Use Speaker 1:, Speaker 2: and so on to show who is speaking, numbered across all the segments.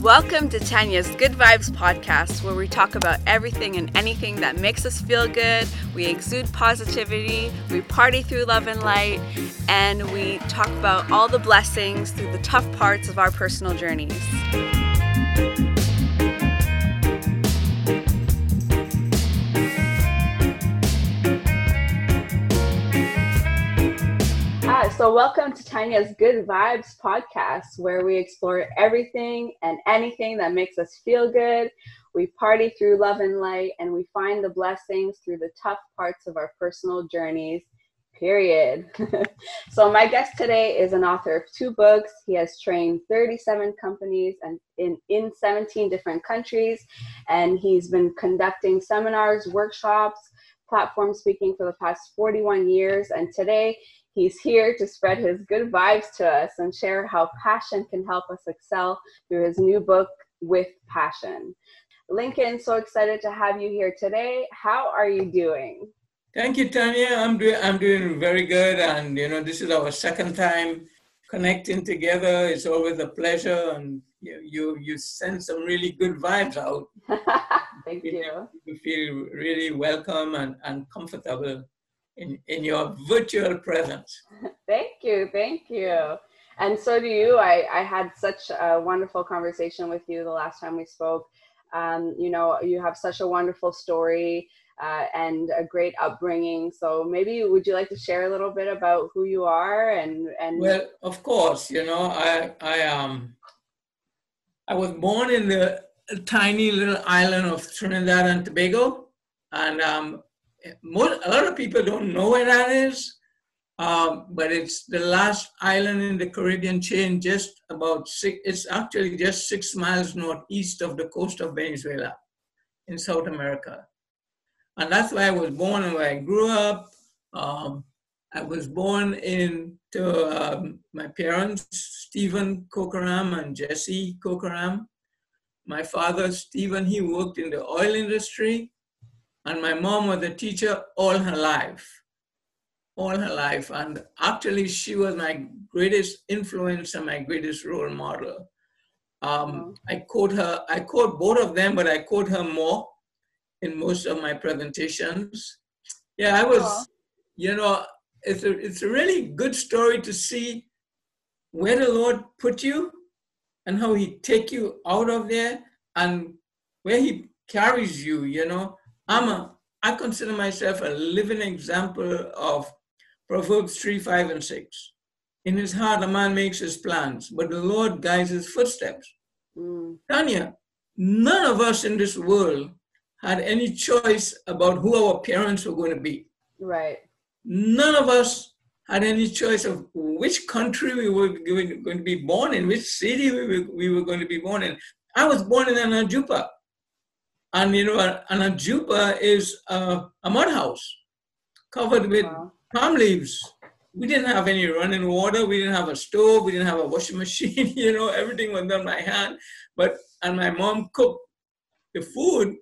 Speaker 1: Welcome to Tanya's Good Vibes podcast, where we talk about everything and anything that makes us feel good. We exude positivity, we party through love and light, and we talk about all the blessings through the tough parts of our personal journeys. So, welcome to Tanya's Good Vibes podcast, where we explore everything and anything that makes us feel good. We party through love and light, and we find the blessings through the tough parts of our personal journeys. Period. so, my guest today is an author of two books. He has trained 37 companies and in, in 17 different countries, and he's been conducting seminars, workshops, platform speaking for the past 41 years. And today, He's here to spread his good vibes to us and share how passion can help us excel through his new book, With Passion. Lincoln, so excited to have you here today. How are you doing?
Speaker 2: Thank you, Tanya. I'm doing I'm doing very good, and you know this is our second time connecting together. It's always a pleasure, and you you, you send some really good vibes out.
Speaker 1: Thank you.
Speaker 2: You feel really welcome and, and comfortable in, in your virtual presence.
Speaker 1: thank you, thank you. And so do you. I, I had such a wonderful conversation with you the last time we spoke. Um, you know, you have such a wonderful story uh, and a great upbringing. So maybe would you like to share a little bit about who you are and and
Speaker 2: well, of course, you know, I I um I was born in the tiny little island of Trinidad and Tobago, and um, most, a lot of people don't know where that is, um, but it's the last island in the Caribbean chain, just about six, it's actually just six miles northeast of the coast of Venezuela in South America. And that's where I was born and where I grew up. Um, I was born into um, my parents, Stephen Kokaram and Jesse Kokaram. My father, Stephen, he worked in the oil industry and my mom was a teacher all her life, all her life. And actually, she was my greatest influence and my greatest role model. Um, I quote her, I quote both of them, but I quote her more in most of my presentations. Yeah, I was, you know, it's a, it's a really good story to see where the Lord put you and how he take you out of there and where he carries you, you know. I'm a, I consider myself a living example of Proverbs 3, 5, and 6. In his heart, a man makes his plans, but the Lord guides his footsteps. Mm. Tanya, none of us in this world had any choice about who our parents were going to be.
Speaker 1: Right.
Speaker 2: None of us had any choice of which country we were going to be born in, which city we were, we were going to be born in. I was born in an ajoupa. And you know, an ajoupa is a, a mud house covered with wow. palm leaves. We didn't have any running water. We didn't have a stove. We didn't have a washing machine. you know, everything was done by hand. But and my mom cooked the food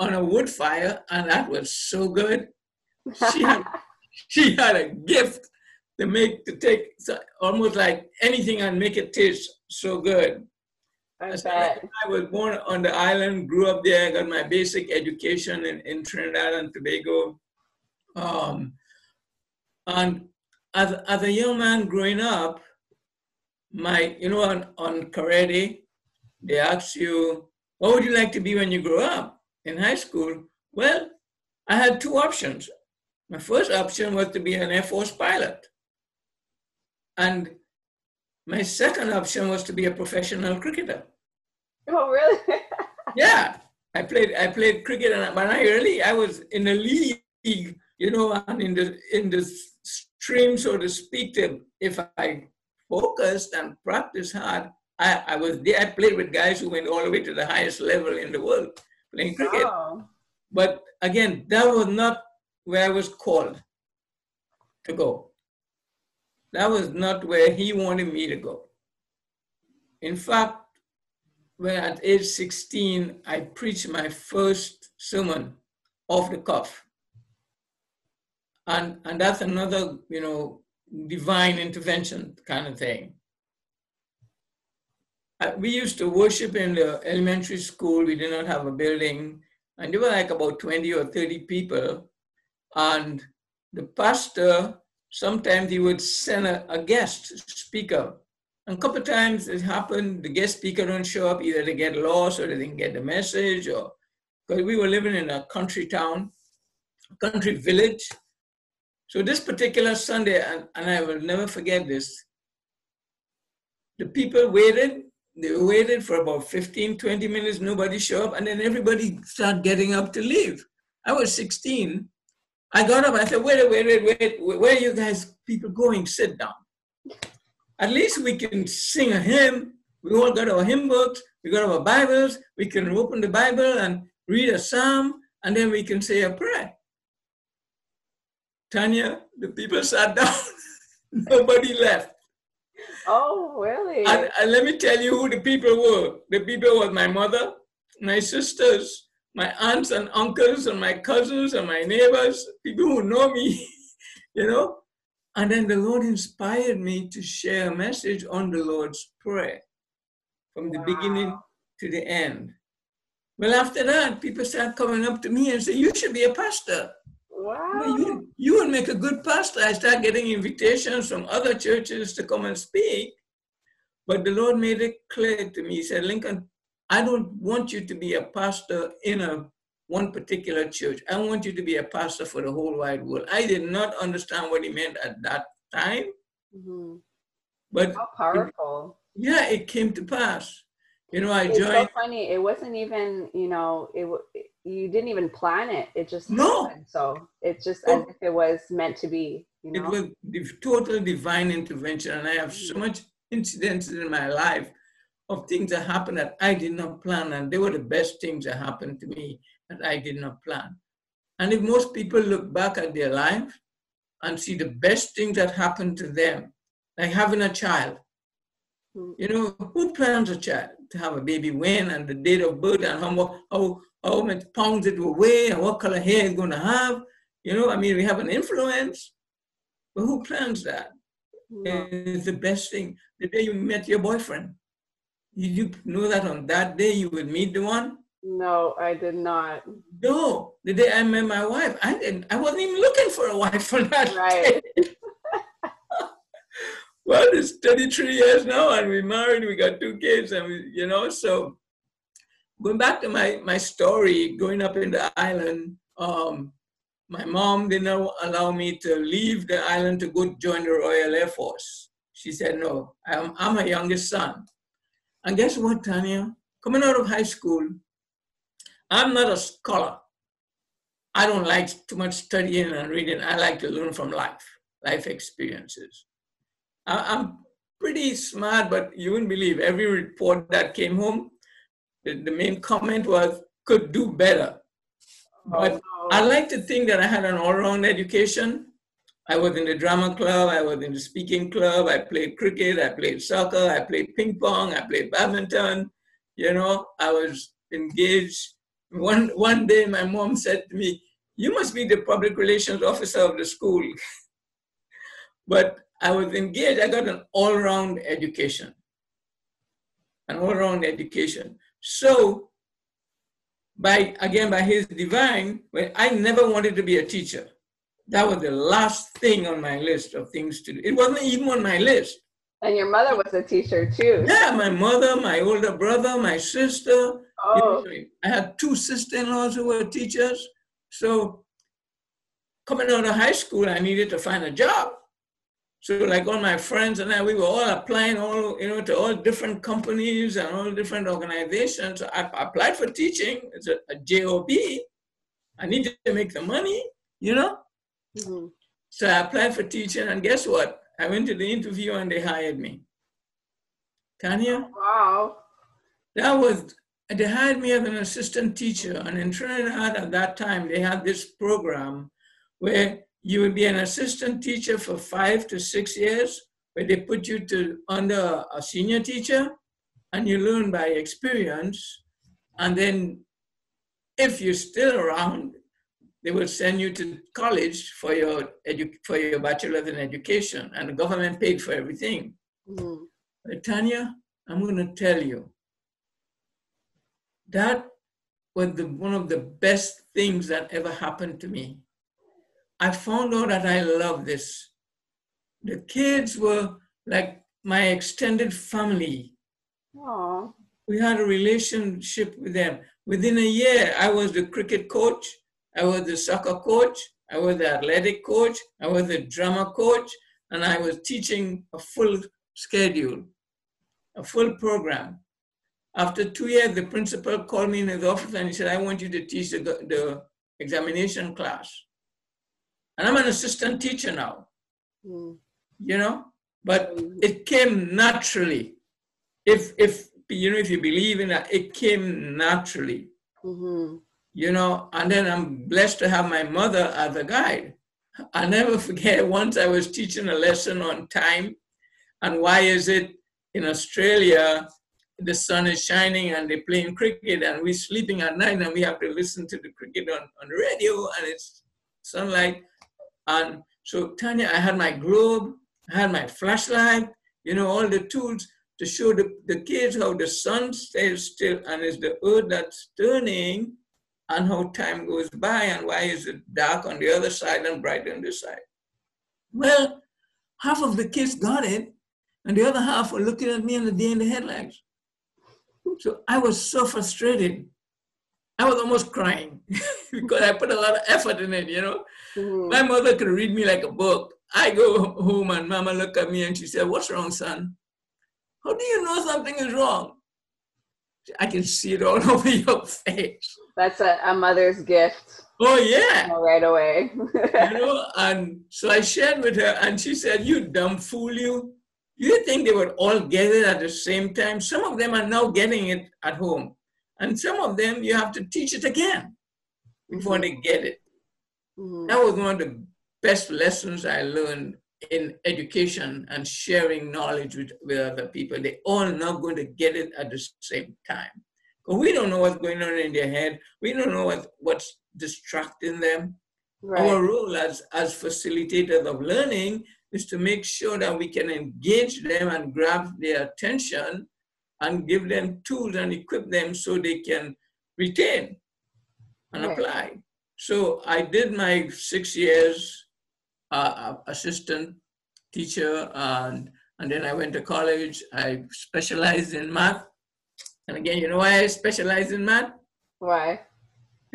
Speaker 2: on a wood fire, and that was so good. She had, she had a gift to make to take almost like anything and make it taste so good.
Speaker 1: I bet.
Speaker 2: I was born on the island, grew up there, got my basic education in, in Trinidad and Tobago. Um, and as, as a young man growing up, my, you know, on, on karate, they ask you, what would you like to be when you grow up in high school? Well, I had two options. My first option was to be an Air Force pilot. And my second option was to be a professional cricketer.
Speaker 1: Oh, really?
Speaker 2: yeah, I played. I played cricket, and when I really, I was in the league, you know, and in the in the stream, so to speak. To, if I focused and practiced hard, I, I was there. I played with guys who went all the way to the highest level in the world playing cricket. Oh. But again, that was not where I was called to go. That was not where he wanted me to go. In fact, when at age 16, I preached my first sermon off the cuff. And, and that's another, you know, divine intervention kind of thing. we used to worship in the elementary school. We did not have a building, and there were like about 20 or 30 people. And the pastor, sometimes he would send a, a guest speaker. And a couple of times it happened, the guest speaker don't show up, either they get lost or they didn't get the message, or because we were living in a country town, country village. So this particular Sunday, and, and I will never forget this, the people waited they waited for about 15, 20 minutes, nobody showed up, and then everybody started getting up to leave. I was 16. I got up, and I said, wait, wait, wait, wait, where are you guys people going? Sit down. At least we can sing a hymn. We all got our hymn books, we got our Bibles, we can open the Bible and read a psalm, and then we can say a prayer. Tanya, the people sat down, nobody left.
Speaker 1: Oh, really?
Speaker 2: And, and, let me tell you who the people were. The people were my mother, my sisters, my aunts and uncles, and my cousins and my neighbors, people who know me, you know. And then the Lord inspired me to share a message on the Lord's Prayer from the wow. beginning to the end. Well, after that, people start coming up to me and say, You should be a pastor.
Speaker 1: Wow.
Speaker 2: You, you would make a good pastor. I start getting invitations from other churches to come and speak. But the Lord made it clear to me. He said, Lincoln, I don't want you to be a pastor in a one particular church. I want you to be a pastor for the whole wide world. I did not understand what he meant at that time. Mm-hmm. But
Speaker 1: how powerful.
Speaker 2: It, yeah, it came to pass. You know, I
Speaker 1: it's
Speaker 2: joined.
Speaker 1: so funny. It wasn't even, you know, it you didn't even plan it. It just
Speaker 2: no.
Speaker 1: Happened. So it's just as if it was meant to be. You know?
Speaker 2: It was total divine intervention, and I have so much incidents in my life of things that happened that I did not plan, and they were the best things that happened to me that I did not plan. And if most people look back at their life and see the best things that happened to them, like having a child, hmm. you know, who plans a child to have a baby when and the date of birth and how, how how many pounds it will weigh and what color hair it's going to have. You know, I mean, we have an influence, but who plans that? No. It's the best thing. The day you met your boyfriend, did you know that on that day you would meet the one?
Speaker 1: No, I did not.
Speaker 2: No, the day I met my wife, I didn't. I wasn't even looking for a wife for that.
Speaker 1: Right.
Speaker 2: well, it's 33 years now, and we married. We got two kids, and we, you know, so going back to my, my story, growing up in the island, um, my mom didn't allow me to leave the island to go join the Royal Air Force. She said, no, I'm, I'm her youngest son. And guess what, Tanya? Coming out of high school, I'm not a scholar. I don't like too much studying and reading. I like to learn from life, life experiences. I'm pretty smart, but you wouldn't believe every report that came home, the, the main comment was could do better. Oh, but no. I like to think that I had an all-round education. I was in the drama club, I was in the speaking club, I played cricket, I played soccer, I played ping pong, I played badminton. You know, I was engaged. One, one day my mom said to me, you must be the public relations officer of the school. but I was engaged, I got an all-round education. An all-round education. So, by again, by his divine, I never wanted to be a teacher. That was the last thing on my list of things to do. It wasn't even on my list.
Speaker 1: And your mother was a teacher too.
Speaker 2: Yeah, my mother, my older brother, my sister.
Speaker 1: Oh.
Speaker 2: I had two sister-in-laws who were teachers. So coming out of high school, I needed to find a job. So like all my friends and I, we were all applying all, you know, to all different companies and all different organizations. So I applied for teaching. It's a, a job. I needed to make the money, you know? Mm-hmm. So I applied for teaching and guess what? I went to the interview and they hired me. Tanya?
Speaker 1: Wow.
Speaker 2: That was, they hired me as an assistant teacher. And in Trinidad at that time, they had this program where you would be an assistant teacher for five to six years, where they put you to under a senior teacher, and you learn by experience. And then, if you're still around, they will send you to college for your edu- for your bachelor's in education, and the government paid for everything. Mm-hmm. But Tanya, I'm going to tell you that was the, one of the best things that ever happened to me. I found out that I love this. The kids were like my extended family.
Speaker 1: Aww.
Speaker 2: We had a relationship with them. Within a year, I was the cricket coach, I was the soccer coach, I was the athletic coach, I was the drama coach, and I was teaching a full schedule, a full program. After two years, the principal called me in his office and he said, I want you to teach the, the examination class. And I'm an assistant teacher now, mm. you know, but mm. it came naturally. If, if, you know, if you believe in that, it came naturally, mm-hmm. You know, and then I'm blessed to have my mother as a guide. I'll never forget once I was teaching a lesson on time and why is it in Australia the sun is shining and they're playing cricket and we're sleeping at night and we have to listen to the cricket on, on the radio and it's sunlight. And so Tanya, I had my globe, I had my flashlight, you know, all the tools to show the, the kids how the sun stays still and it's the earth that's turning and how time goes by and why is it dark on the other side and bright on this side. Well, half of the kids got it and the other half were looking at me and the day in the headlights. So I was so frustrated. I was almost crying because I put a lot of effort in it, you know. Mm-hmm. My mother could read me like a book. I go home and mama look at me and she said, What's wrong, son? How do you know something is wrong? I can see it all over your face.
Speaker 1: That's a, a mother's gift.
Speaker 2: Oh yeah.
Speaker 1: Right away.
Speaker 2: you know, and so I shared with her and she said, You dumb fool you. You think they were all gathered at the same time? Some of them are now getting it at home. And some of them you have to teach it again before mm-hmm. they get it. Mm-hmm. That was one of the best lessons I learned in education and sharing knowledge with, with other people. They all not going to get it at the same time. We don't know what's going on in their head. We don't know what, what's distracting them. Right. Our role as, as facilitators of learning is to make sure that we can engage them and grab their attention and give them tools and equip them so they can retain and right. apply. So I did my six years uh, uh, assistant teacher and, and then I went to college. I specialized in math. And again, you know why I specialize in math?
Speaker 1: Why?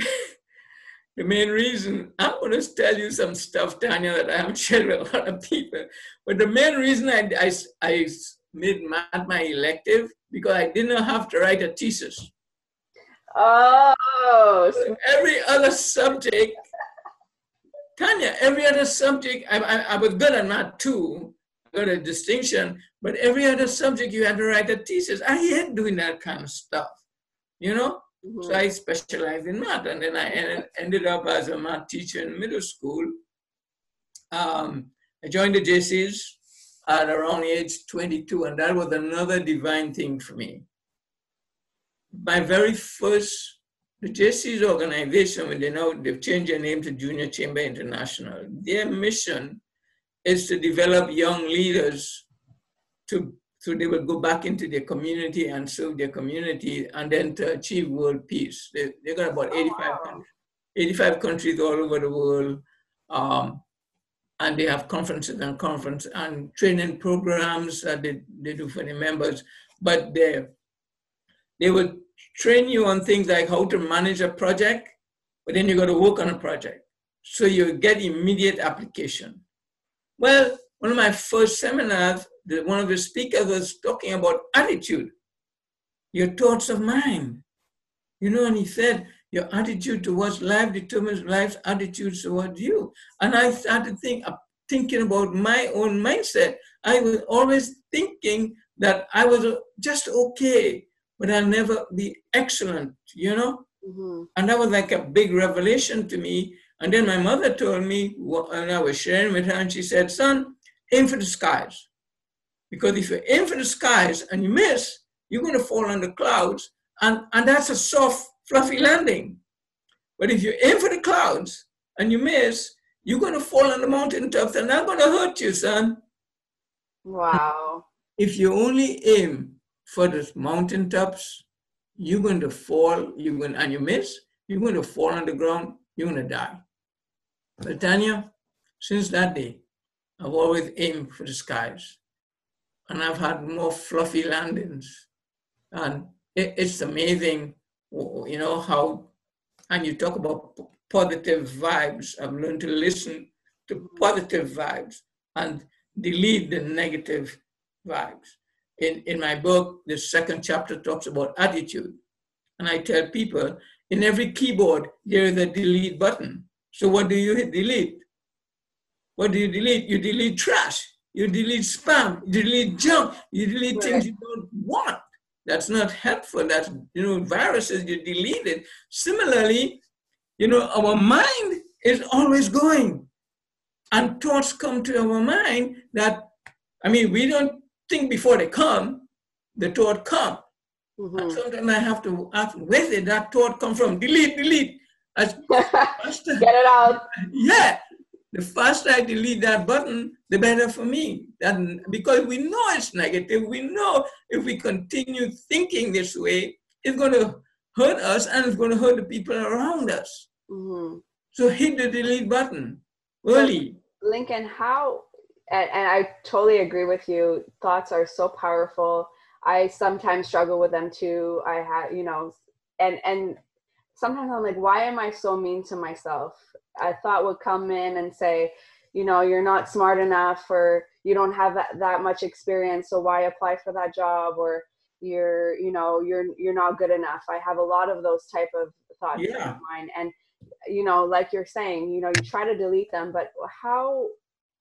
Speaker 2: the main reason I'm going to tell you some stuff, Tanya, that I haven't shared with a lot of people. But the main reason I, I, I made math my elective because I didn't have to write a thesis.
Speaker 1: Oh,
Speaker 2: so every other subject, Tanya, every other subject, I, I, I was good at math too. Got a distinction, but every other subject you had to write a thesis. I hate doing that kind of stuff, you know. Mm-hmm. So I specialized in math, and then I ended up as a math teacher in middle school. Um, I joined the JCs at around age 22, and that was another divine thing for me. My very first, the JCs organization, when they now they've changed their name to Junior Chamber International. Their mission is to develop young leaders to so they will go back into their community and serve their community and then to achieve world peace. They, they got about 85, oh, wow. 85 countries all over the world. Um, and they have conferences and conference and training programs that they, they do for the members. But they, they will train you on things like how to manage a project, but then you got to work on a project. So you get immediate application. Well, one of my first seminars, one of the speakers was talking about attitude, your thoughts of mind. You know, and he said, your attitude towards life determines life's attitude towards you. And I started think, uh, thinking about my own mindset. I was always thinking that I was uh, just okay, but I'll never be excellent, you know? Mm-hmm. And that was like a big revelation to me. And then my mother told me, and I was sharing with her, and she said, Son, aim for the skies. Because if you aim for the skies and you miss, you're going to fall on the clouds, and, and that's a soft, fluffy landing. But if you aim for the clouds and you miss, you're going to fall on the mountain tops, and that's going to hurt you, son.
Speaker 1: Wow.
Speaker 2: If you only aim for the mountaintops, you're going to fall, you're going and you miss, you're going to fall on the ground, you're going to die. But Tanya, since that day, I've always aimed for the skies. And I've had more fluffy landings. And it, it's amazing, you know, how, and you talk about positive vibes. I've learned to listen to positive vibes and delete the negative vibes. In, in my book, the second chapter talks about attitude. And I tell people in every keyboard, there is a delete button. So what do you hit? Delete. What do you delete? You delete trash. You delete spam. You delete junk. You delete right. things you don't want. That's not helpful. That's, you know, viruses, you delete it. Similarly, you know, our mind is always going. And thoughts come to our mind that, I mean, we don't think before they come, the thought come. Mm-hmm. And sometimes I have to ask, where did that thought come from? Delete, delete.
Speaker 1: As, Get it out.
Speaker 2: Yeah. The faster I delete that button, the better for me. And because we know it's negative, we know if we continue thinking this way, it's going to hurt us and it's going to hurt the people around us. Mm-hmm. So hit the delete button early.
Speaker 1: Lincoln, how, and, and I totally agree with you, thoughts are so powerful. I sometimes struggle with them too. I have, you know, and, and sometimes I'm like, why am I so mean to myself? I thought would come in and say, you know, you're not smart enough or you don't have that, that much experience, so why apply for that job or you're, you know, you're you're not good enough. I have a lot of those type of thoughts yeah. in mind. And you know, like you're saying, you know, you try to delete them, but how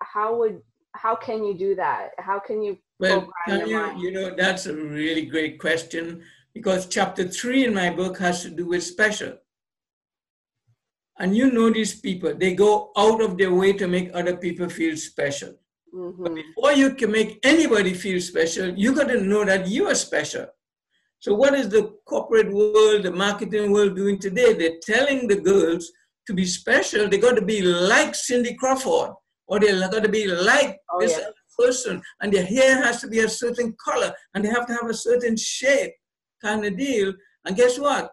Speaker 1: how would how can you do that? How can you
Speaker 2: well, Tanya, you know, that's a really great question because chapter three in my book has to do with special. And you know these people, they go out of their way to make other people feel special. Mm-hmm. But before you can make anybody feel special, you got to know that you are special. So, what is the corporate world, the marketing world doing today? They're telling the girls to be special, they got to be like Cindy Crawford, or they got to be like oh, this yeah. person, and their hair has to be a certain color, and they have to have a certain shape, kind of deal. And guess what?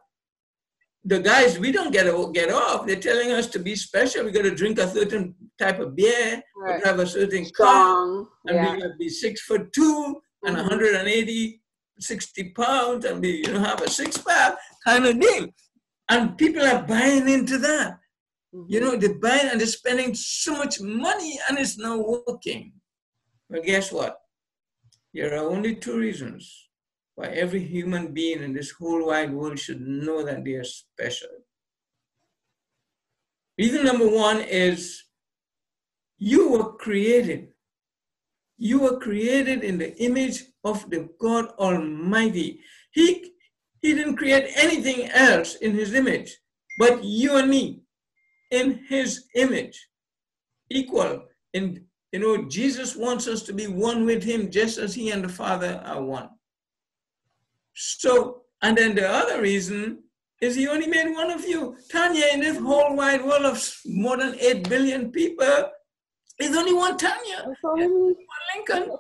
Speaker 2: the guys, we don't get get off. They're telling us to be special. We got to drink a certain type of beer, right. have a certain
Speaker 1: Strong.
Speaker 2: car, and yeah. we got to be six foot 2 mm-hmm. and 180, 60 pounds, and we you know have a six pack kind of deal. And people are buying into that. Mm-hmm. You know, they're buying and they're spending so much money, and it's not working. But guess what? There are only two reasons why every human being in this whole wide world should know that they are special. Reason number one is you were created. You were created in the image of the God Almighty. He, he didn't create anything else in his image, but you and me in his image, equal. And you know, Jesus wants us to be one with him just as he and the Father are one. So, and then the other reason is he only made one of you. Tanya, in this whole wide world of more than 8 billion people, there's only one Tanya. One Lincoln.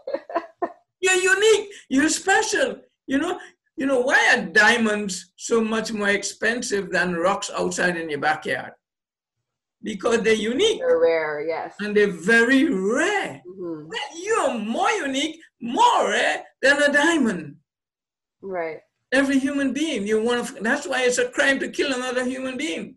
Speaker 2: You're unique. You're special. You know, you know, why are diamonds so much more expensive than rocks outside in your backyard? Because they're unique.
Speaker 1: They're rare, yes.
Speaker 2: And they're very rare. Mm-hmm. You're more unique, more rare than a diamond.
Speaker 1: Right.
Speaker 2: Every human being, you want to, that's why it's a crime to kill another human being.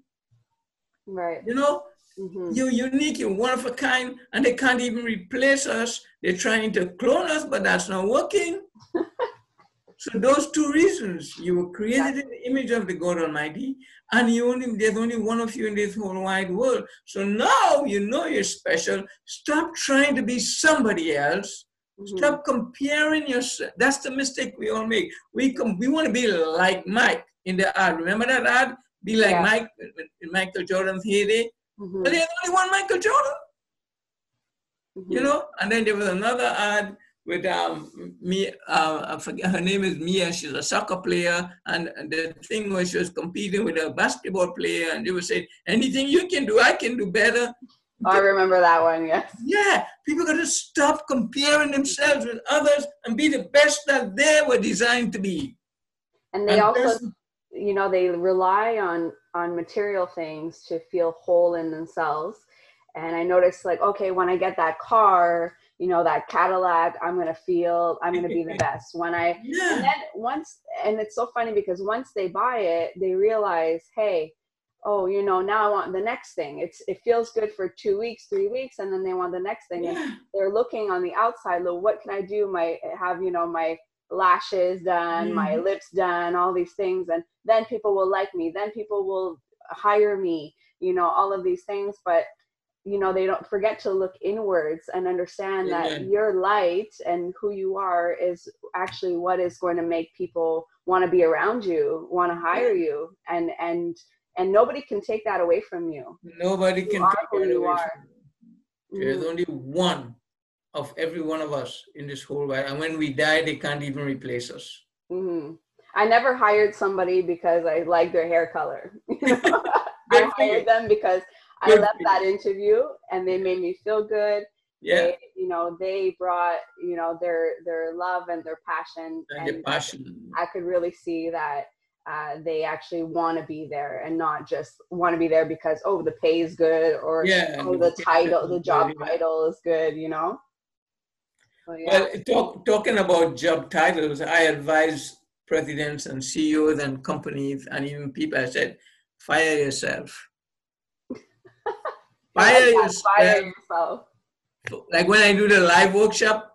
Speaker 1: Right.
Speaker 2: You know, mm-hmm. you're unique, you're one of a kind, and they can't even replace us. They're trying to clone us, but that's not working. so those two reasons, you were created yeah. in the image of the God Almighty, and you only there's only one of you in this whole wide world. So now you know you're special. Stop trying to be somebody else Mm-hmm. Stop comparing yourself. That's the mistake we all make. We com- we want to be like Mike in the ad. Remember that ad? Be like yeah. Mike in Michael Jordan's heyday. Mm-hmm. But there's only one Michael Jordan. Mm-hmm. You know, and then there was another ad with um, me, uh, I forget her name is Mia. She's a soccer player, and the thing was she was competing with a basketball player, and they were saying, "Anything you can do, I can do better."
Speaker 1: I remember that one, yes.
Speaker 2: Yeah, people got to stop comparing themselves with others and be the best that they were designed to be.
Speaker 1: And they and also, you know, they rely on on material things to feel whole in themselves. And I noticed, like, okay, when I get that car, you know, that Cadillac, I'm gonna feel, I'm gonna be the best. When I, yeah. and then once, and it's so funny because once they buy it, they realize, hey, oh you know now i want the next thing. It's it feels good for two weeks three weeks and then they want the next thing. Yeah. and they're looking on the outside look what can i do? My have you know my lashes done mm. my mm-hmm. lips done all these things. And then people will like me. Then people will hire me you know all of these things. But you know they don't forget to look inwards and understand that your light and who you are is actually what is going to make people want to be around you want to hire you. And and and nobody can take that away from you.
Speaker 2: Nobody you can take that away are. from you. There's mm. only one of every one of us in this whole world, and when we die, they can't even replace us.
Speaker 1: Mm-hmm. I never hired somebody because I liked their hair color. I hired them because I left that interview and they made me feel good.
Speaker 2: Yeah.
Speaker 1: They, you know, they brought, you know, their their love and their passion.
Speaker 2: And, and their passion.
Speaker 1: I could really see that uh, they actually want to be there and not just want to be there because oh the pay is good or
Speaker 2: yeah,
Speaker 1: oh the title the job title is good you know?
Speaker 2: So, yeah. well talk, talking about job titles i advise presidents and ceos and companies and even people i said fire yourself. Fire, yourself. fire yourself. Like when i do the live workshop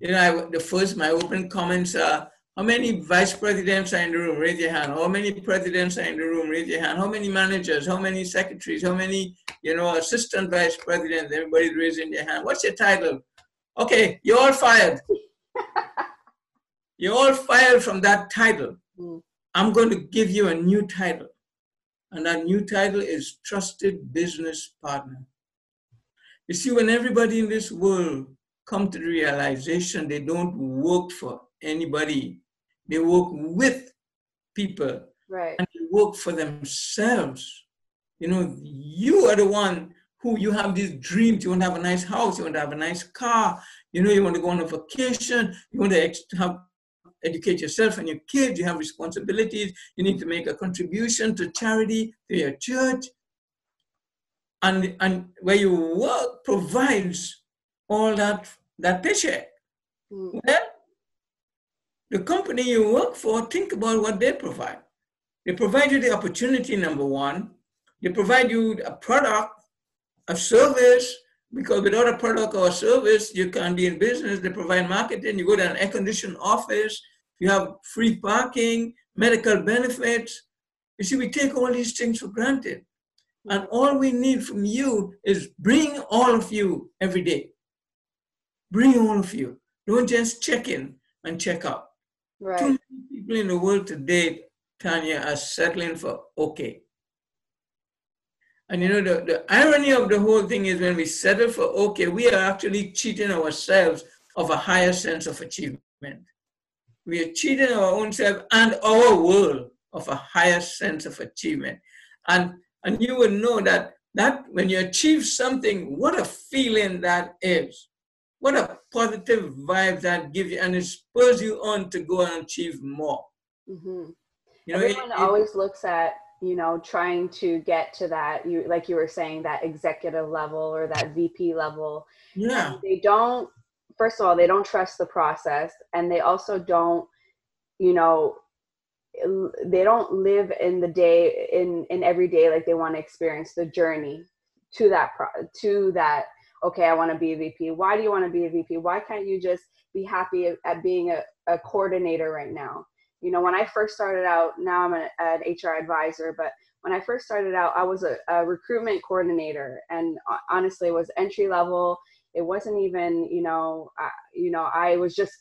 Speaker 2: you know I, the first my open comments are how many vice presidents are in the room? Raise your hand. How many presidents are in the room? Raise your hand. How many managers? How many secretaries? How many, you know, assistant vice presidents? Everybody's raising their hand. What's your title? Okay, you're all fired. you're all fired from that title. Mm. I'm going to give you a new title. And that new title is Trusted Business Partner. You see, when everybody in this world come to the realization they don't work for anybody they work with people.
Speaker 1: Right.
Speaker 2: And they work for themselves. You know, you are the one who you have these dreams. You want to have a nice house. You want to have a nice car. You know, you want to go on a vacation. You want to have educate yourself and your kids. You have responsibilities. You need to make a contribution to charity, to your church. And, and where you work provides all that, that paycheck. Mm. Well, the company you work for, think about what they provide. They provide you the opportunity, number one. They provide you a product, a service, because without a product or a service, you can't be in business. They provide marketing. You go to an air-conditioned office. You have free parking, medical benefits. You see, we take all these things for granted. And all we need from you is bring all of you every day. Bring all of you. Don't just check in and check out.
Speaker 1: Right. Too
Speaker 2: many people in the world today, Tanya, are settling for okay. And you know, the, the irony of the whole thing is when we settle for okay, we are actually cheating ourselves of a higher sense of achievement. We are cheating our own self and our world of a higher sense of achievement. And and you will know that that when you achieve something, what a feeling that is what a positive vibe that gives you and it spurs you on to go and achieve more.
Speaker 1: Mm-hmm. you know everyone it, always it, looks at you know trying to get to that you like you were saying that executive level or that vp level.
Speaker 2: Yeah.
Speaker 1: They don't first of all they don't trust the process and they also don't you know they don't live in the day in in every day like they want to experience the journey to that pro to that okay, I want to be a VP. Why do you want to be a VP? Why can't you just be happy at being a, a coordinator right now? You know, when I first started out, now I'm a, an HR advisor, but when I first started out, I was a, a recruitment coordinator, and honestly, it was entry level. It wasn't even, you know, uh, you know, I was just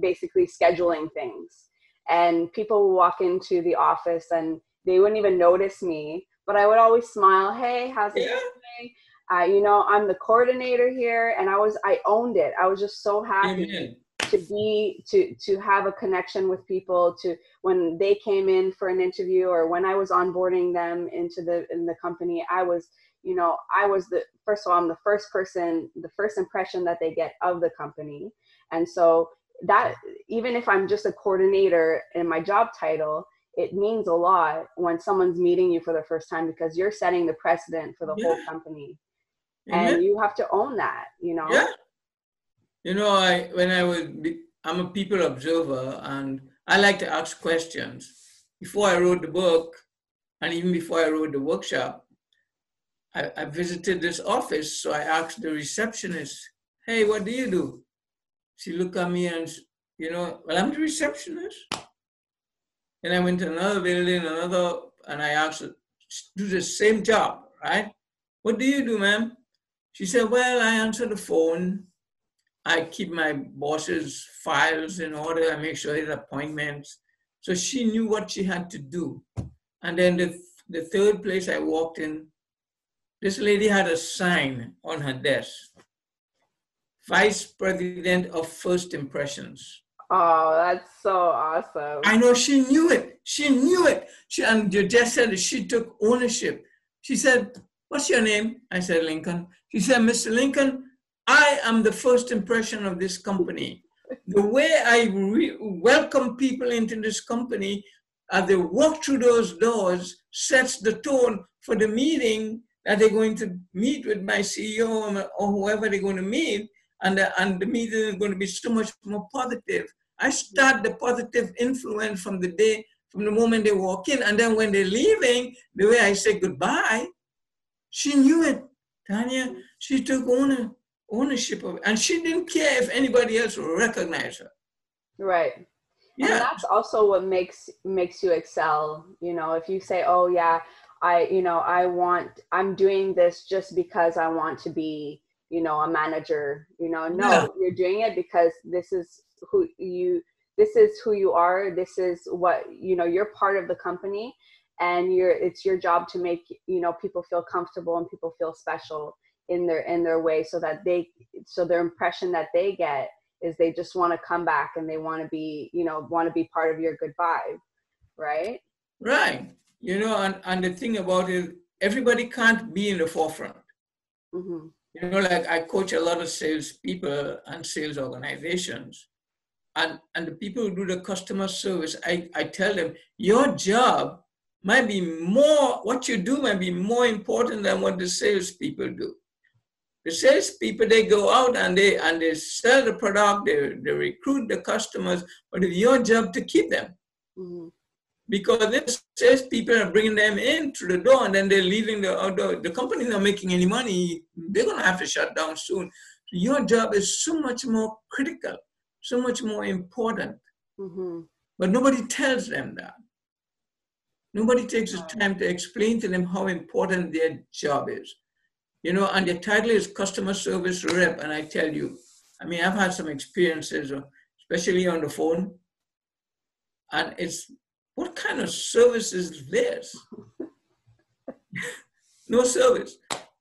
Speaker 1: basically scheduling things, and people would walk into the office and they wouldn't even notice me, but I would always smile. Hey, how's it yeah. going? Uh, you know i'm the coordinator here and i was i owned it i was just so happy Amen. to be to to have a connection with people to when they came in for an interview or when i was onboarding them into the in the company i was you know i was the first of all i'm the first person the first impression that they get of the company and so that even if i'm just a coordinator in my job title it means a lot when someone's meeting you for the first time because you're setting the precedent for the yeah. whole company Mm-hmm. and you have to own that you know?
Speaker 2: Yeah. You know i when i was i'm a people observer and i like to ask questions. Before i wrote the book and even before i wrote the workshop I, I visited this office so i asked the receptionist hey what do you do? She looked at me and you know well i'm the receptionist. And I went to another building, another, and I asked do the same job, right? What do you do, ma'am? She said, well, I answer the phone. I keep my boss's files in order. I make sure his appointments. So she knew what she had to do. And then the, the third place I walked in, this lady had a sign on her desk. Vice President of First Impressions.
Speaker 1: Oh, that's so awesome.
Speaker 2: I know she knew it. She knew it. She and you just said she took ownership. She said, What's your name? I said, Lincoln. She said, Mr. Lincoln, I am the first impression of this company. The way I welcome people into this company as they walk through those doors sets the tone for the meeting that they're going to meet with my CEO or whoever they're going to meet and the, and the meeting is going to be so much more positive. I start the positive influence from the day, from the moment they walk in, and then when they're leaving, the way I say goodbye, she knew it, Tanya. She took owner, ownership of it, and she didn't care if anybody else would recognize her.
Speaker 1: Right. Yeah. And that's also what makes makes you excel. You know, if you say, "Oh yeah, I, you know, I want, I'm doing this just because I want to be." you know a manager you know no yeah. you're doing it because this is who you this is who you are this is what you know you're part of the company and you're it's your job to make you know people feel comfortable and people feel special in their in their way so that they so their impression that they get is they just want to come back and they want to be you know want to be part of your good vibe right
Speaker 2: right you know and, and the thing about it everybody can't be in the forefront mm-hmm. You know, like I coach a lot of sales people and sales organizations. And, and the people who do the customer service, I, I tell them, your job might be more, what you do might be more important than what the salespeople do. The salespeople, they go out and they and they sell the product, they, they recruit the customers, but it's your job to keep them. Mm-hmm because if sales people are bringing them in through the door and then they're leaving the outdoor, the company's not making any money, they're going to have to shut down soon. So your job is so much more critical, so much more important. Mm-hmm. But nobody tells them that. Nobody takes the time to explain to them how important their job is. You know, and their title is customer service rep. And I tell you, I mean, I've had some experiences, uh, especially on the phone, and it's what kind of service is this? no service.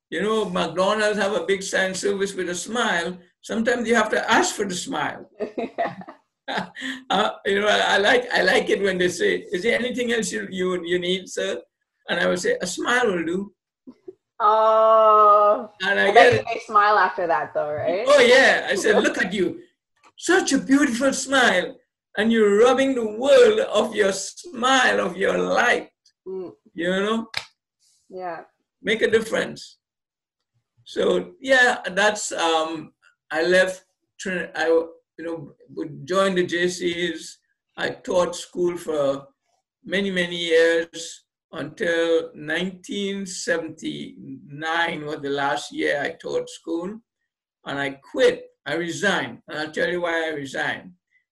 Speaker 2: You know, McDonald's have a big sign service with a smile. Sometimes you have to ask for the smile. uh, you know, I, I, like I like it when they say, "Is there anything else you you, you need, sir?" And I would say, "A smile will do."
Speaker 1: Oh, and I, I get it. They smile after that, though, right?
Speaker 2: Oh yeah, I said, "Look at you, such a beautiful smile." and you're robbing the world of your smile, of your light. Mm. You know?
Speaker 1: Yeah.
Speaker 2: Make a difference. So yeah, that's um I left I you know joined the JCs. I taught school for many, many years until 1979 was the last year I taught school. And I quit. I resigned. And I'll tell you why I resigned.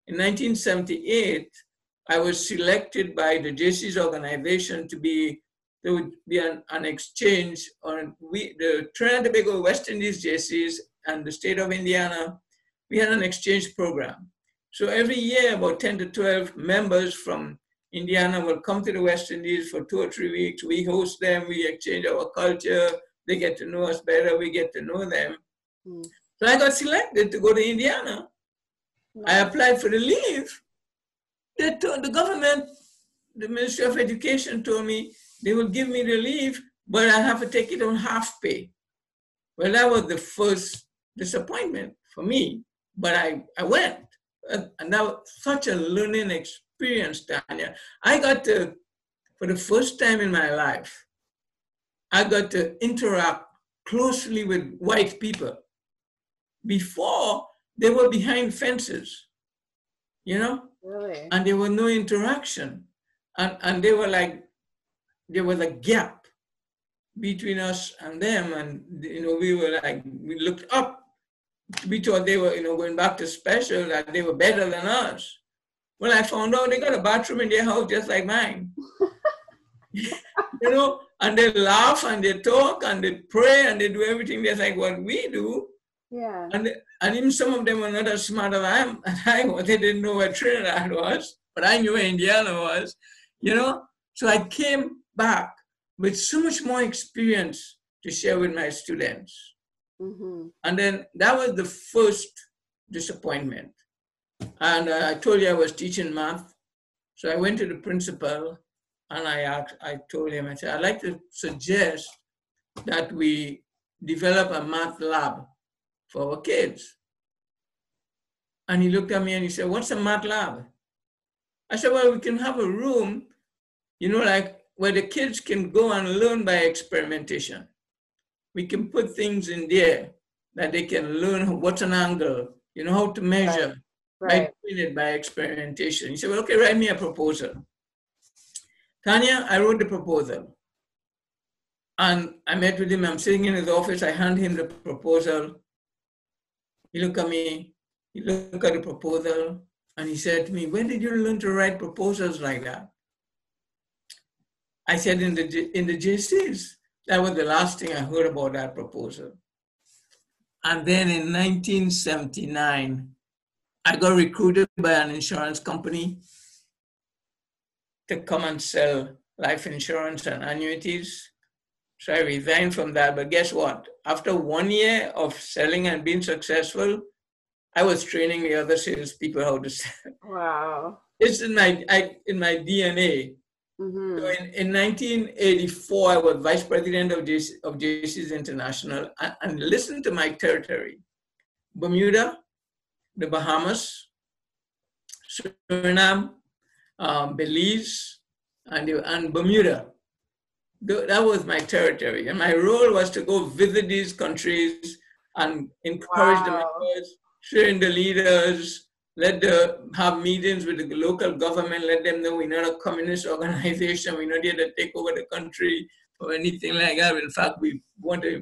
Speaker 2: In 1978, I was selected by the JC's organization to be there would be an, an exchange on we the Trinidad Tobago West Indies JCs and the state of Indiana. We had an exchange program. So every year, about 10 to 12 members from Indiana will come to the West Indies for two or three weeks. We host them, we exchange our culture, they get to know us better, we get to know them. Mm. So I got selected to go to Indiana. I applied for the leave. They told, the government, the Ministry of Education told me they will give me the leave, but I have to take it on half pay. Well, that was the first disappointment for me, but I, I went. And that was such a learning experience, Tanya. I got to, for the first time in my life, I got to interact closely with white people. Before, they were behind fences, you know?
Speaker 1: Really?
Speaker 2: And there was no interaction. And, and they were like, there was a gap between us and them. And, you know, we were like, we looked up. We thought they were, you know, going back to special, that they were better than us. Well, I found out they got a bathroom in their house just like mine. you know, and they laugh and they talk and they pray and they do everything just like what we do.
Speaker 1: Yeah.
Speaker 2: And, and even some of them were not as smart as I am. I was. They didn't know where Trinidad was, but I knew where Indiana was, you know? So I came back with so much more experience to share with my students.
Speaker 1: Mm-hmm.
Speaker 2: And then that was the first disappointment. And uh, I told you I was teaching math. So I went to the principal and I asked, I told him, I said, I'd like to suggest that we develop a math lab for our kids. And he looked at me and he said, What's a math lab? I said, Well, we can have a room, you know, like where the kids can go and learn by experimentation. We can put things in there that they can learn what's an angle, you know, how to measure
Speaker 1: Right.
Speaker 2: by doing it by experimentation. You say, Well, okay, write me a proposal. Tanya, I wrote the proposal. And I met with him. I'm sitting in his office. I hand him the proposal. He looked at me, he looked at the proposal, and he said to me, When did you learn to write proposals like that? I said, In the, in the Jaycees. That was the last thing I heard about that proposal. And then in 1979, I got recruited by an insurance company to come and sell life insurance and annuities. So I resigned from that. But guess what? After one year of selling and being successful, I was training the other salespeople how to sell.
Speaker 1: Wow.
Speaker 2: It's in my I, in my DNA.
Speaker 1: Mm-hmm.
Speaker 2: So in, in 1984, I was vice president of, JC, of Jaycees International. And, and listen to my territory Bermuda, the Bahamas, Suriname, um, Belize, and, and Bermuda. Th- That was my territory. And my role was to go visit these countries and encourage the
Speaker 1: Wow.
Speaker 2: members, train the leaders, let the have meetings with the local government, let them know we're not a communist organization, we're not here to take over the country or anything like that. In fact, we want to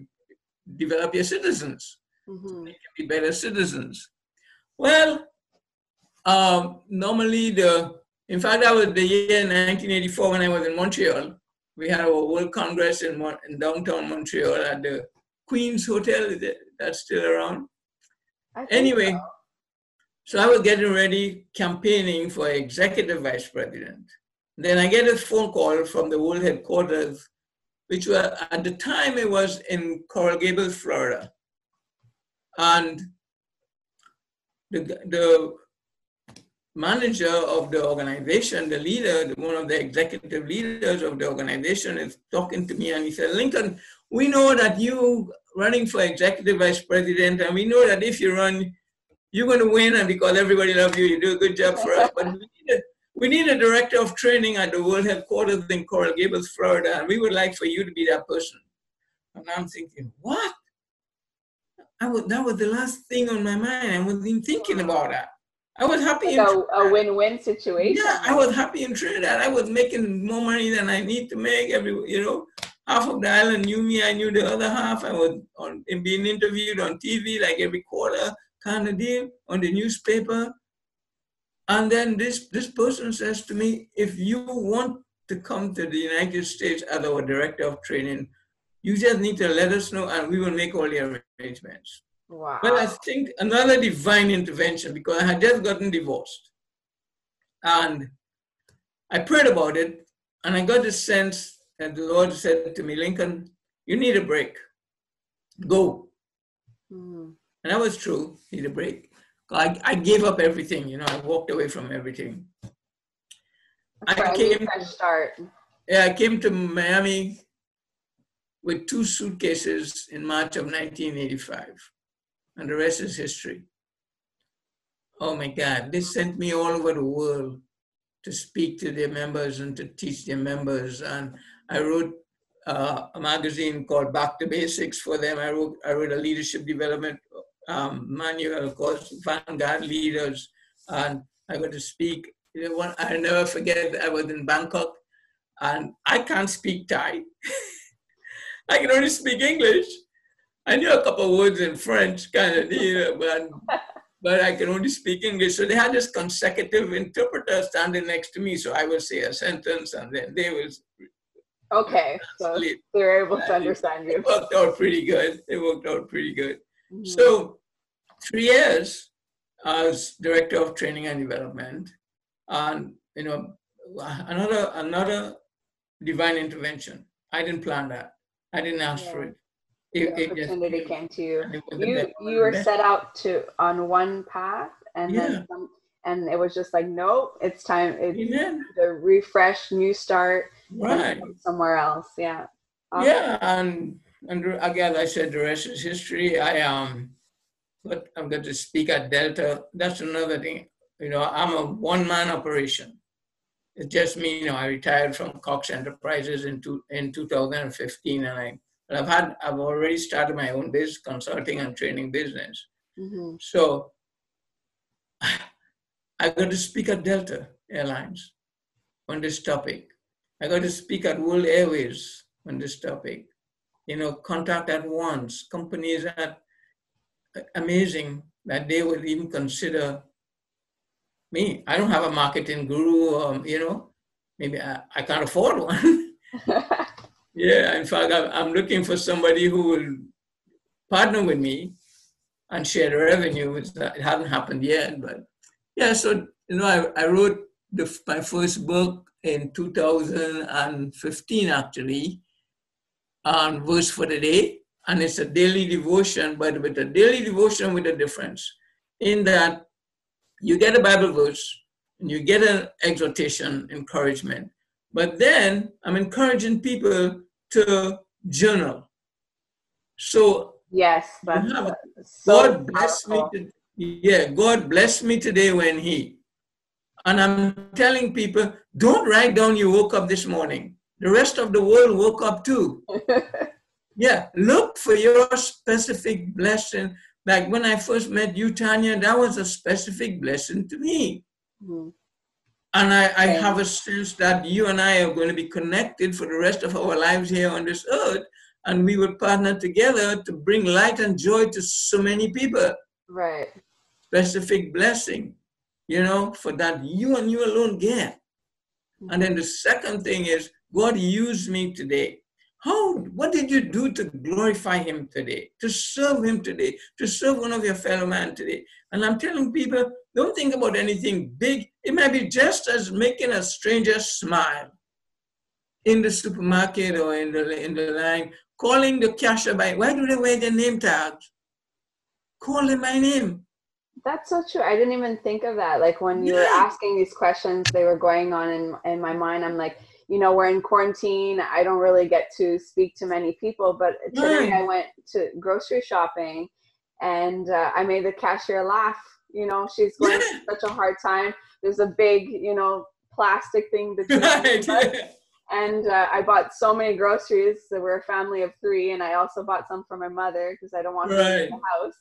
Speaker 2: develop your citizens
Speaker 1: Mm-hmm.
Speaker 2: be better citizens. Well, um, normally the, in fact, that was the year 1984 when I was in Montreal. We had our World Congress in, Mon- in downtown Montreal at the Queen's Hotel. That's still around? Anyway,
Speaker 1: so.
Speaker 2: So I was getting ready campaigning for executive vice president. Then I get a phone call from the world headquarters, which were at the time it was in Coral Gables, Florida. And the, the manager of the organization, the leader, one of the executive leaders of the organization is talking to me and he said, Lincoln, we know that you running for executive vice president and we know that if you run, you're going to win and because everybody loves you, you do a good job for us. But we need, a, we need a director of training at the world headquarters in Coral Gables, Florida, and we would like for you to be that person. And I'm thinking, what? I was, that was the last thing on my mind. I wasn't even thinking about that. I was happy.
Speaker 1: Like
Speaker 2: in
Speaker 1: a, a win-win situation.
Speaker 2: yeah, I was happy in Trinidad. I was making more money than I need to make. Every you know, half of the island knew me. I knew the other half. I was on and being interviewed on TV like every quarter on the newspaper. And then this this person says to me, if you want to come to the United States as our director of training, you just need to let us know and we will make all the arrangements.
Speaker 1: Wow.
Speaker 2: Well, I think another divine intervention because I had just gotten divorced. And I prayed about it, and I got the sense that the Lord said to me, Lincoln, you need a break. Go.
Speaker 1: Mhm.
Speaker 2: And that was true, need a break. I, I gave up everything, you know, I walked away from everything. I came-
Speaker 1: fresh start.
Speaker 2: Yeah, I came to Miami with two suitcases in March of 1985. And the rest is history. Oh my God, they sent me all over the world to speak to their members and to teach their members. And I wrote uh, a magazine called Back to Basics for them. I wrote, I wrote a leadership development um, of course, Vanguard Leaders. And I got to speak. You know, one, I never forget, I was in Bangkok and I can't speak Thai. I can only speak English. I knew a couple words in French, kind of, you know, but, but I can only speak English. So they had this consecutive interpreter standing next to me. So I will say a sentence and then they will.
Speaker 1: Okay, so they're able to understand you.
Speaker 2: It worked out pretty good. It worked out pretty good. Mm-hmm. So three years as director of training and development, and you know another another divine intervention. I didn't plan that. I didn't ask yeah. for it.
Speaker 1: it the opportunity it just, came to you. You you were set out to on one path, and yeah. then some, and it was just like, nope, it's time. It's Amen. the refresh, new start,
Speaker 2: right
Speaker 1: somewhere else. Yeah.
Speaker 2: Awesome. Yeah, and and again, I said the rest is history. I um, but I'm going to speak at Delta. That's another thing. You know, I'm a one man operation. It's just me, you know, I retired from Cox Enterprises in, two, in 2015 and I, I've had, I've already started my own business, consulting and training business. Mm-hmm. So I'm going to speak at Delta Airlines on this topic. I got to speak at World Airways on this topic. You know, contact at once, companies that amazing that they would even consider me. I don't have a marketing guru, um, you know, maybe I, I can't afford one. yeah, in fact, I'm looking for somebody who will partner with me and share the revenue. It hasn't happened yet, but yeah, so, you know, I, I wrote the, my first book in 2015, actually, on Verse for the Day. And it's a daily devotion, but with a daily devotion with a difference in that you get a Bible verse and you get an exhortation, encouragement. But then I'm encouraging people to journal. So
Speaker 1: yes, but
Speaker 2: so God bless me. To, yeah, God bless me today when He. And I'm telling people, don't write down you woke up this morning. The rest of the world woke up too. yeah, look for your specific blessing like when I first met you, Tanya, that was a specific blessing to me. Mm-hmm. And I, I have a sense that you and I are going to be connected for the rest of our lives here on this earth. And we will partner together to bring light and joy to so many people.
Speaker 1: Right.
Speaker 2: Specific blessing, you know, for that you and you alone get. Mm-hmm. And then the second thing is, God used me today how, what did you do to glorify him today, to serve him today, to serve one of your fellow man today? And I'm telling people, don't think about anything big. It might be just as making a stranger smile in the supermarket or in the, in the line, calling the cashier by, why do they wear their name tags? Call them by name.
Speaker 1: That's so true. I didn't even think of that. Like when you yeah. were asking these questions, they were going on in, in my mind. I'm like, you know, we're in quarantine. I don't really get to speak to many people, but today I went to grocery shopping and uh, I made the cashier laugh. You know, she's going through such a hard time. There's a big, you know, plastic thing between right. us. And uh, I bought so many groceries. So we're a family of three, and I also bought some for my mother because I don't want right. her in the house.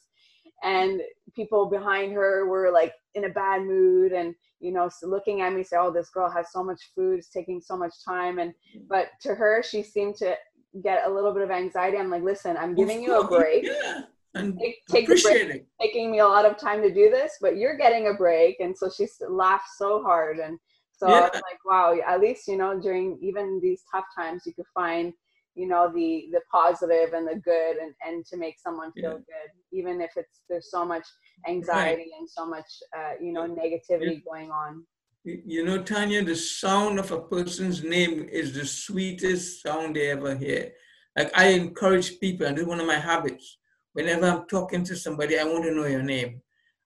Speaker 1: And people behind her were like in a bad mood, and you know, looking at me, say, "Oh, this girl has so much food, it's taking so much time." And but to her, she seemed to get a little bit of anxiety. I'm like, "Listen, I'm giving you a break.
Speaker 2: Yeah, and take, take appreciate break.
Speaker 1: Taking me a lot of time to do this, but you're getting a break." And so she laughed so hard, and so yeah. I was like, "Wow, at least you know during even these tough times, you could find." You know the the positive and the good and and to make someone feel yeah. good even if it's there's so much anxiety right. and so much uh, you know negativity going on.
Speaker 2: you know tanya the sound of a person's name is the sweetest sound they ever hear. Like i encourage people and this is one of my habits whenever i'm talking to somebody i want to know your name.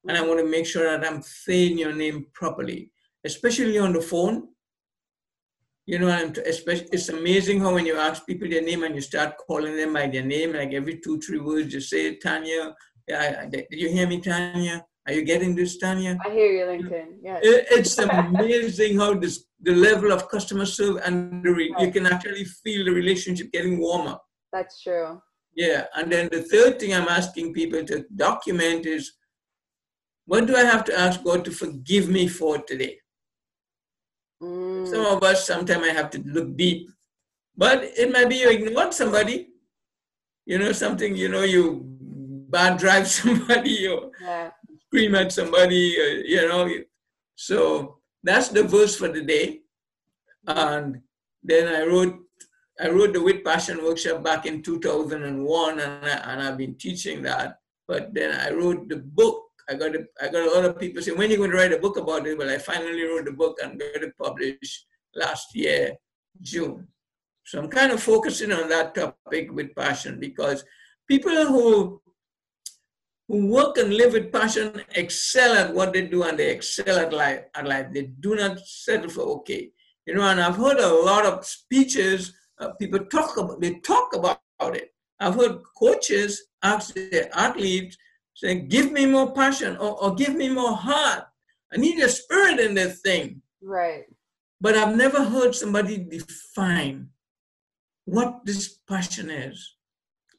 Speaker 2: And i want to make sure that i'm saying your name properly especially on the phone You know, and especially it's amazing how when you ask people their name and you start calling them by their name, like every two, three words, you say, Tanya, yeah, did you hear me, Tanya? Are you getting this, Tanya?
Speaker 1: I hear you, Lincoln. Yes.
Speaker 2: it's amazing how this the level of customer service and the re, right. you can actually feel the relationship getting warmer.
Speaker 1: That's true.
Speaker 2: Yeah, and then the third thing I'm asking people to document is, what do I have to ask God to forgive me for today? Mm. Some of us, sometimes I have to look deep, but it might be you ignored somebody. You know, something, you know, you bad drive somebody or yeah. scream at somebody, uh, you know. So that's the verse for the day. And then I wrote I wrote the With Passion workshop back in 2001, and, I, and I've been teaching that. But then I wrote the book. I got a, I got a lot of people saying, "When are you going to write a book about it?" Well, I finally wrote the book and got it published last year, June. So I'm kind of focusing on that topic with passion because people who who work and live with passion excel at what they do and they excel at life. At life. They do not settle for okay. You know, and I've heard a lot of speeches, uh, people talk about, they talk about it. I've heard coaches ask their athletes, saying, give me more passion or, or give me more heart. I need a spirit in this thing.
Speaker 1: Right.
Speaker 2: But I've never heard somebody define what this passion is.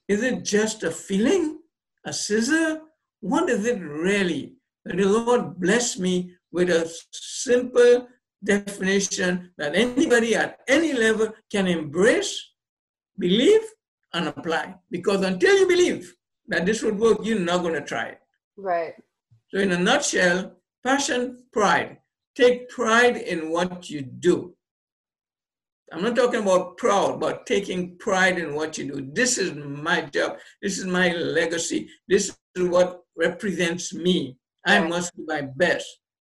Speaker 2: Is it just a feeling? a scissor? What is it really? That the Lord bless me with a simple definition that anybody at any level can embrace, believe, and apply. Because until you believe that this would work, you're not going to try it.
Speaker 1: Right.
Speaker 2: So, in a nutshell, passion, pride. Take pride in what you do. I'm not talking about proud, but taking pride in what you do. This is my job. This is my legacy. This is what represents me. I must do my best.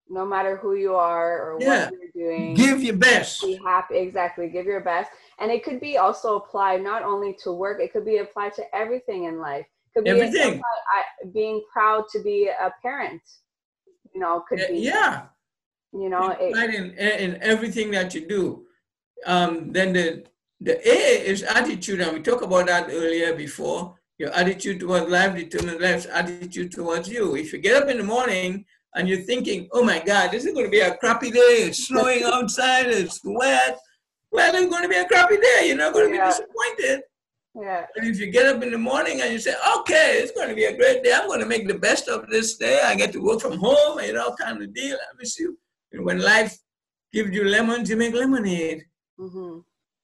Speaker 1: No matter who you are or yeah. what you're doing,
Speaker 2: give your best.
Speaker 1: Be happy. Exactly. Give your best. And it could be also applied not only to work, it could be applied to everything in life. Could be
Speaker 2: everything.
Speaker 1: Applied, being proud to be a parent, you know, could be.
Speaker 2: Yeah.
Speaker 1: You know,
Speaker 2: it, in, in everything that you do um, then the, the A is attitude, and we talked about that earlier before. Your attitude towards life determines life's attitude towards you. If you get up in the morning and you're thinking, oh my God, this is going to be a crappy day, it's snowing outside, it's wet, well, it's going to be a crappy day. You're not going to yeah. be disappointed.
Speaker 1: Yeah.
Speaker 2: And if you get up in the morning and you say, okay, it's going to be a great day, I'm going to make the best of this day. I get to work from home, you know, kind of deal. I miss you. And when life gives you lemons, you make lemonade mm-hmm.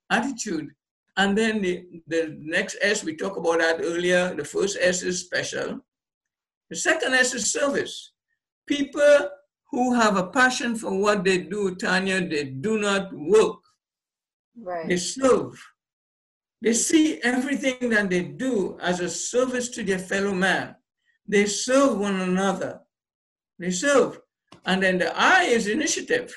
Speaker 2: attitude. And then the, the next S, we talked about that earlier. The first S is special. The second S is service. People who have a passion for what they do, Tanya, they do not work.
Speaker 1: Right.
Speaker 2: They serve. They see everything that they do as a service to their fellow man. They serve one another. They serve. And then the I is initiative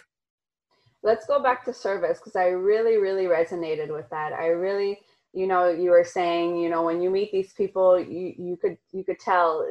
Speaker 1: let's go back to service because I really, really resonated with that. I really, you know, you were saying, you know, when you meet these people, you you could you could tell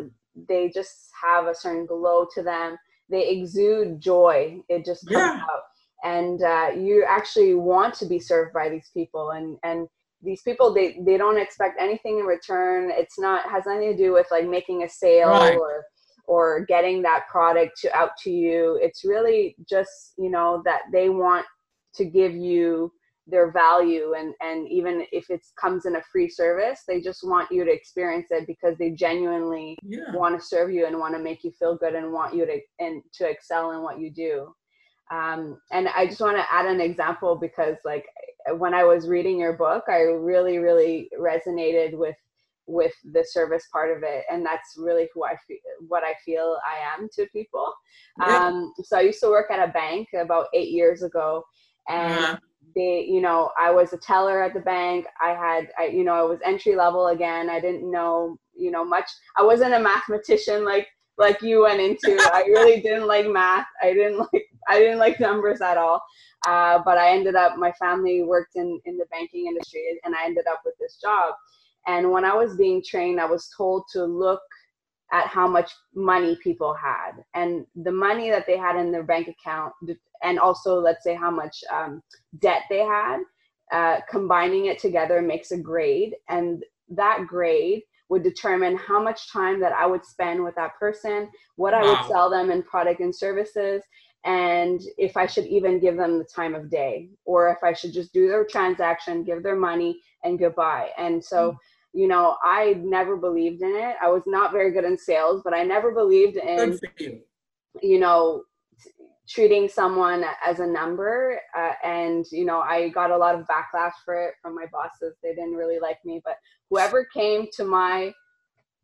Speaker 1: they just have a certain glow to them. They exude joy. It just comes yeah. out, and uh, you actually want to be served by these people, and and these people they they don't expect anything in return. It's not has nothing to do with like making a sale right. or or getting that product to out to you it's really just you know that they want to give you their value and and even if it comes in a free service they just want you to experience it because they genuinely yeah. want to serve you and want to make you feel good and want you to and to excel in what you do um, and i just want to add an example because like when i was reading your book i really really resonated with with the service part of it. And that's really who i feel what i feel i am to people. Yeah. um, so i used to work at a bank about eight years ago. And uh-huh. they you know i was a teller at the bank. I had i you know i was entry level again. I didn't know you know much. I wasn't a mathematician like like you went into. I really didn't like math. I didn't like i didn't like numbers at all. Uh, but i ended up my family worked in in the banking industry and i ended up with this job. And when I was being trained, I was told to look at how much money people had. And the money that they had in their bank account and also let's say how much um, debt they had uh, combining it together makes a grade. And that grade would determine how much time that i would spend with that person what i would sell them in product and services and if i should even give them the time of day or if i should just do their transaction give their money and goodbye and so mm you know, I never believed in it. I was not very good in sales, but I never believed in, you. you know, treating someone as a number. Uh, and, you know, I got a lot of backlash for it from my bosses. They didn't really like me, but whoever came to my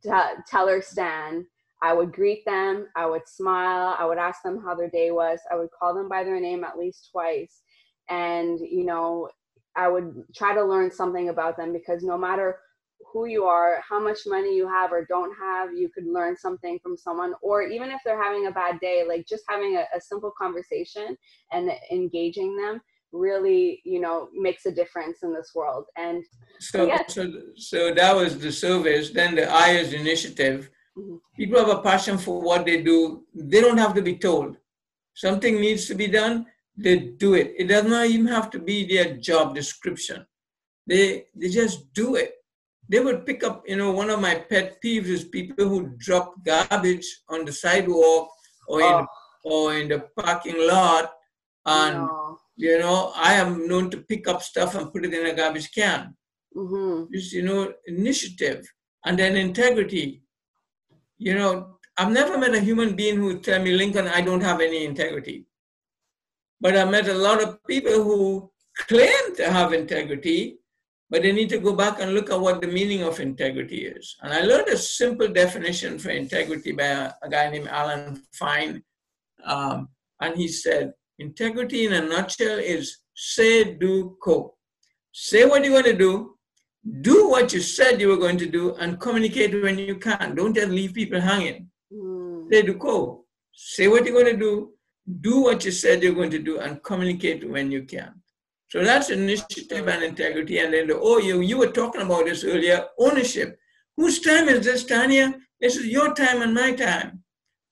Speaker 1: t- teller stand, I would greet them. I would smile. I would ask them how their day was. I would call them by their name at least twice. And, you know, I would try to learn something about them because no matter who you are, how much money you have or don't have, you could learn something from someone. Or even if they're having a bad day, like just having a, a simple conversation and engaging them really you know makes a difference in this world and
Speaker 2: so so, so that was the service then the IOS initiative mm-hmm. people have a passion for what they do they don't have to be told something needs to be done they do it it does not even have to be their job description they they just do it they would pick up, you know, one of my pet peeves is people who drop garbage on the sidewalk or oh. in or in the parking lot. And no. you know, I am known to pick up stuff and put it in a garbage can. Mm-hmm. Just you know, initiative and then integrity. You know, I've never met a human being who would tell me, Lincoln, I don't have any integrity. But I met a lot of people who claim to have integrity but they need to go back and look at what the meaning of integrity is. And I learned a simple definition for integrity by a, a guy named Alan Fine. Um, and he said, integrity in a nutshell is say, do, co. Say what you're going to do, do what you said you were going to do, and communicate when you can. Don't just leave people hanging. Mm. Say, do, co. Say what you're going to do, do what you said you're going to do, and communicate when you can. So that's initiative and integrity. And then the oh, you, you were talking about this earlier, ownership. Whose time is this, Tanya? This is your time and my time.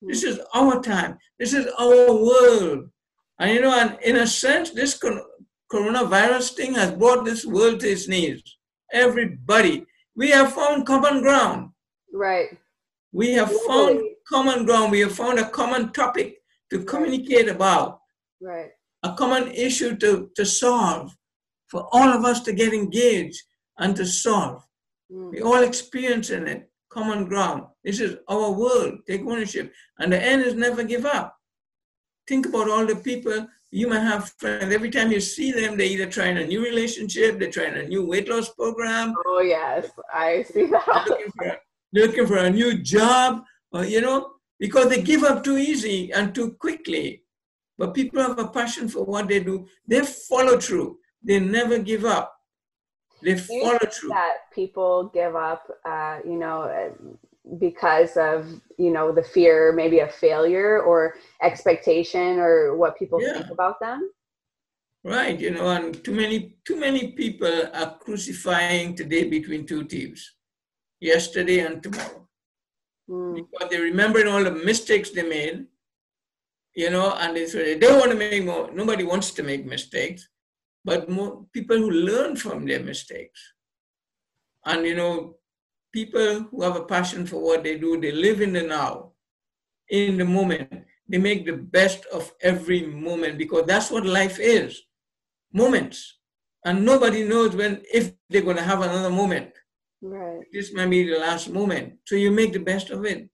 Speaker 2: This is our time. This is our world. And you know, and in a sense, this coronavirus thing has brought this world to its knees. Everybody. We have found common ground.
Speaker 1: Right.
Speaker 2: We have found common ground. We have found a common topic to communicate about.
Speaker 1: Right
Speaker 2: a common issue to, to solve, for all of us to get engaged and to solve. Mm. We all experience in it common ground. This is our world. Take ownership. And the end is never give up. Think about all the people you might have friends. Every time you see them, they're either trying a new relationship, they're trying a new weight loss program.
Speaker 1: Oh yes, I see that.
Speaker 2: They're looking for, looking for a new job, or, you know, because they give up too easy and too quickly. But people have a passion for what they do. They follow through. They never give up. They follow through.
Speaker 1: That people give up, uh, you know, because of you know the fear, maybe of failure or expectation or what people yeah. think about them.
Speaker 2: Right, you know, and too many too many people are crucifying today between two thieves, yesterday and tomorrow, mm. because they're remembering all the mistakes they made you know, and it's, they don't want to make more, nobody wants to make mistakes, but more people who learn from their mistakes. And, you know, people who have a passion for what they do, they live in the now, in the moment. They make the best of every moment because that's what life is moments. And nobody knows when, if they're going to have another moment.
Speaker 1: Right.
Speaker 2: This might be the last moment. So you make the best of it.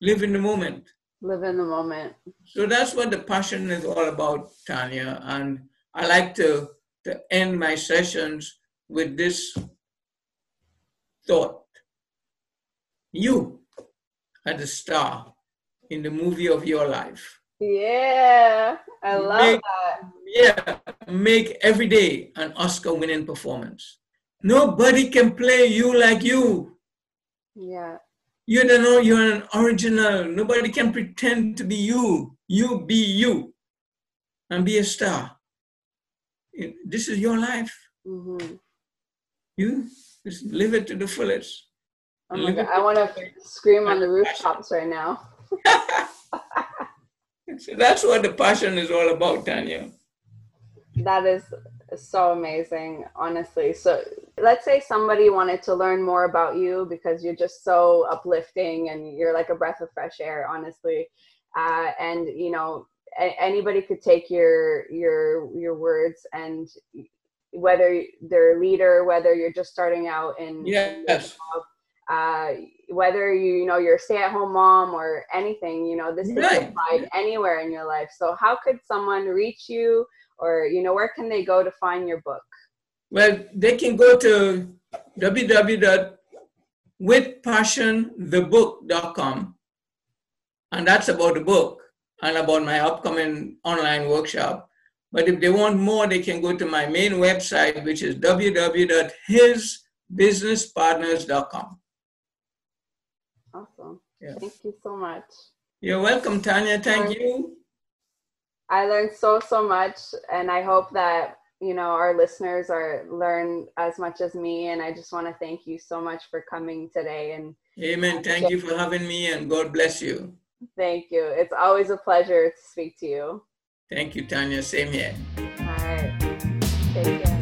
Speaker 2: Live in the moment
Speaker 1: live in the moment.
Speaker 2: So that's what the passion is all about, Tanya. And I like to, to end my sessions with this thought. You are the star in the movie of your life.
Speaker 1: Yeah, I love
Speaker 2: make,
Speaker 1: that.
Speaker 2: Yeah, make every day an Oscar winning performance. Nobody can play you like you.
Speaker 1: Yeah.
Speaker 2: You don't know you're an original. Nobody can pretend to be you. You be you and be a star. This is your life. Mm-hmm. You just live it to the fullest.
Speaker 1: Oh my God, I want to scream on the rooftops right now.
Speaker 2: so that's what the passion is all about, Tanya.
Speaker 1: That is so amazing, honestly. So let's say somebody wanted to learn more about you because you're just so uplifting and you're like a breath of fresh air, honestly. Uh, and you know, a- anybody could take your your your words and whether they're a leader, whether you're just starting out in
Speaker 2: yes.
Speaker 1: uh, whether you, you know you're a stay-at-home mom or anything, you know this
Speaker 2: Right.
Speaker 1: can apply anywhere in your life. So how could someone reach you, or you know where can they go to find your book?
Speaker 2: Well, they can go to www.withpassionthebook.com, and that's about the book and about my upcoming online workshop. But if they want more, they can go to my main website, which is www.hisbusinesspartners.com.
Speaker 1: Awesome.
Speaker 2: Yeah.
Speaker 1: Thank you so much.
Speaker 2: You're welcome, Tanya. Thank you.
Speaker 1: I learned so so much, and I hope that you know our listeners are learn as much as me. And I just want to thank you so much for coming today. And
Speaker 2: Amen. Thank you for having me, and God bless you.
Speaker 1: thank you. It's always a pleasure to speak to you.
Speaker 2: Thank you, Tanya. Same here.
Speaker 1: All right. Take care.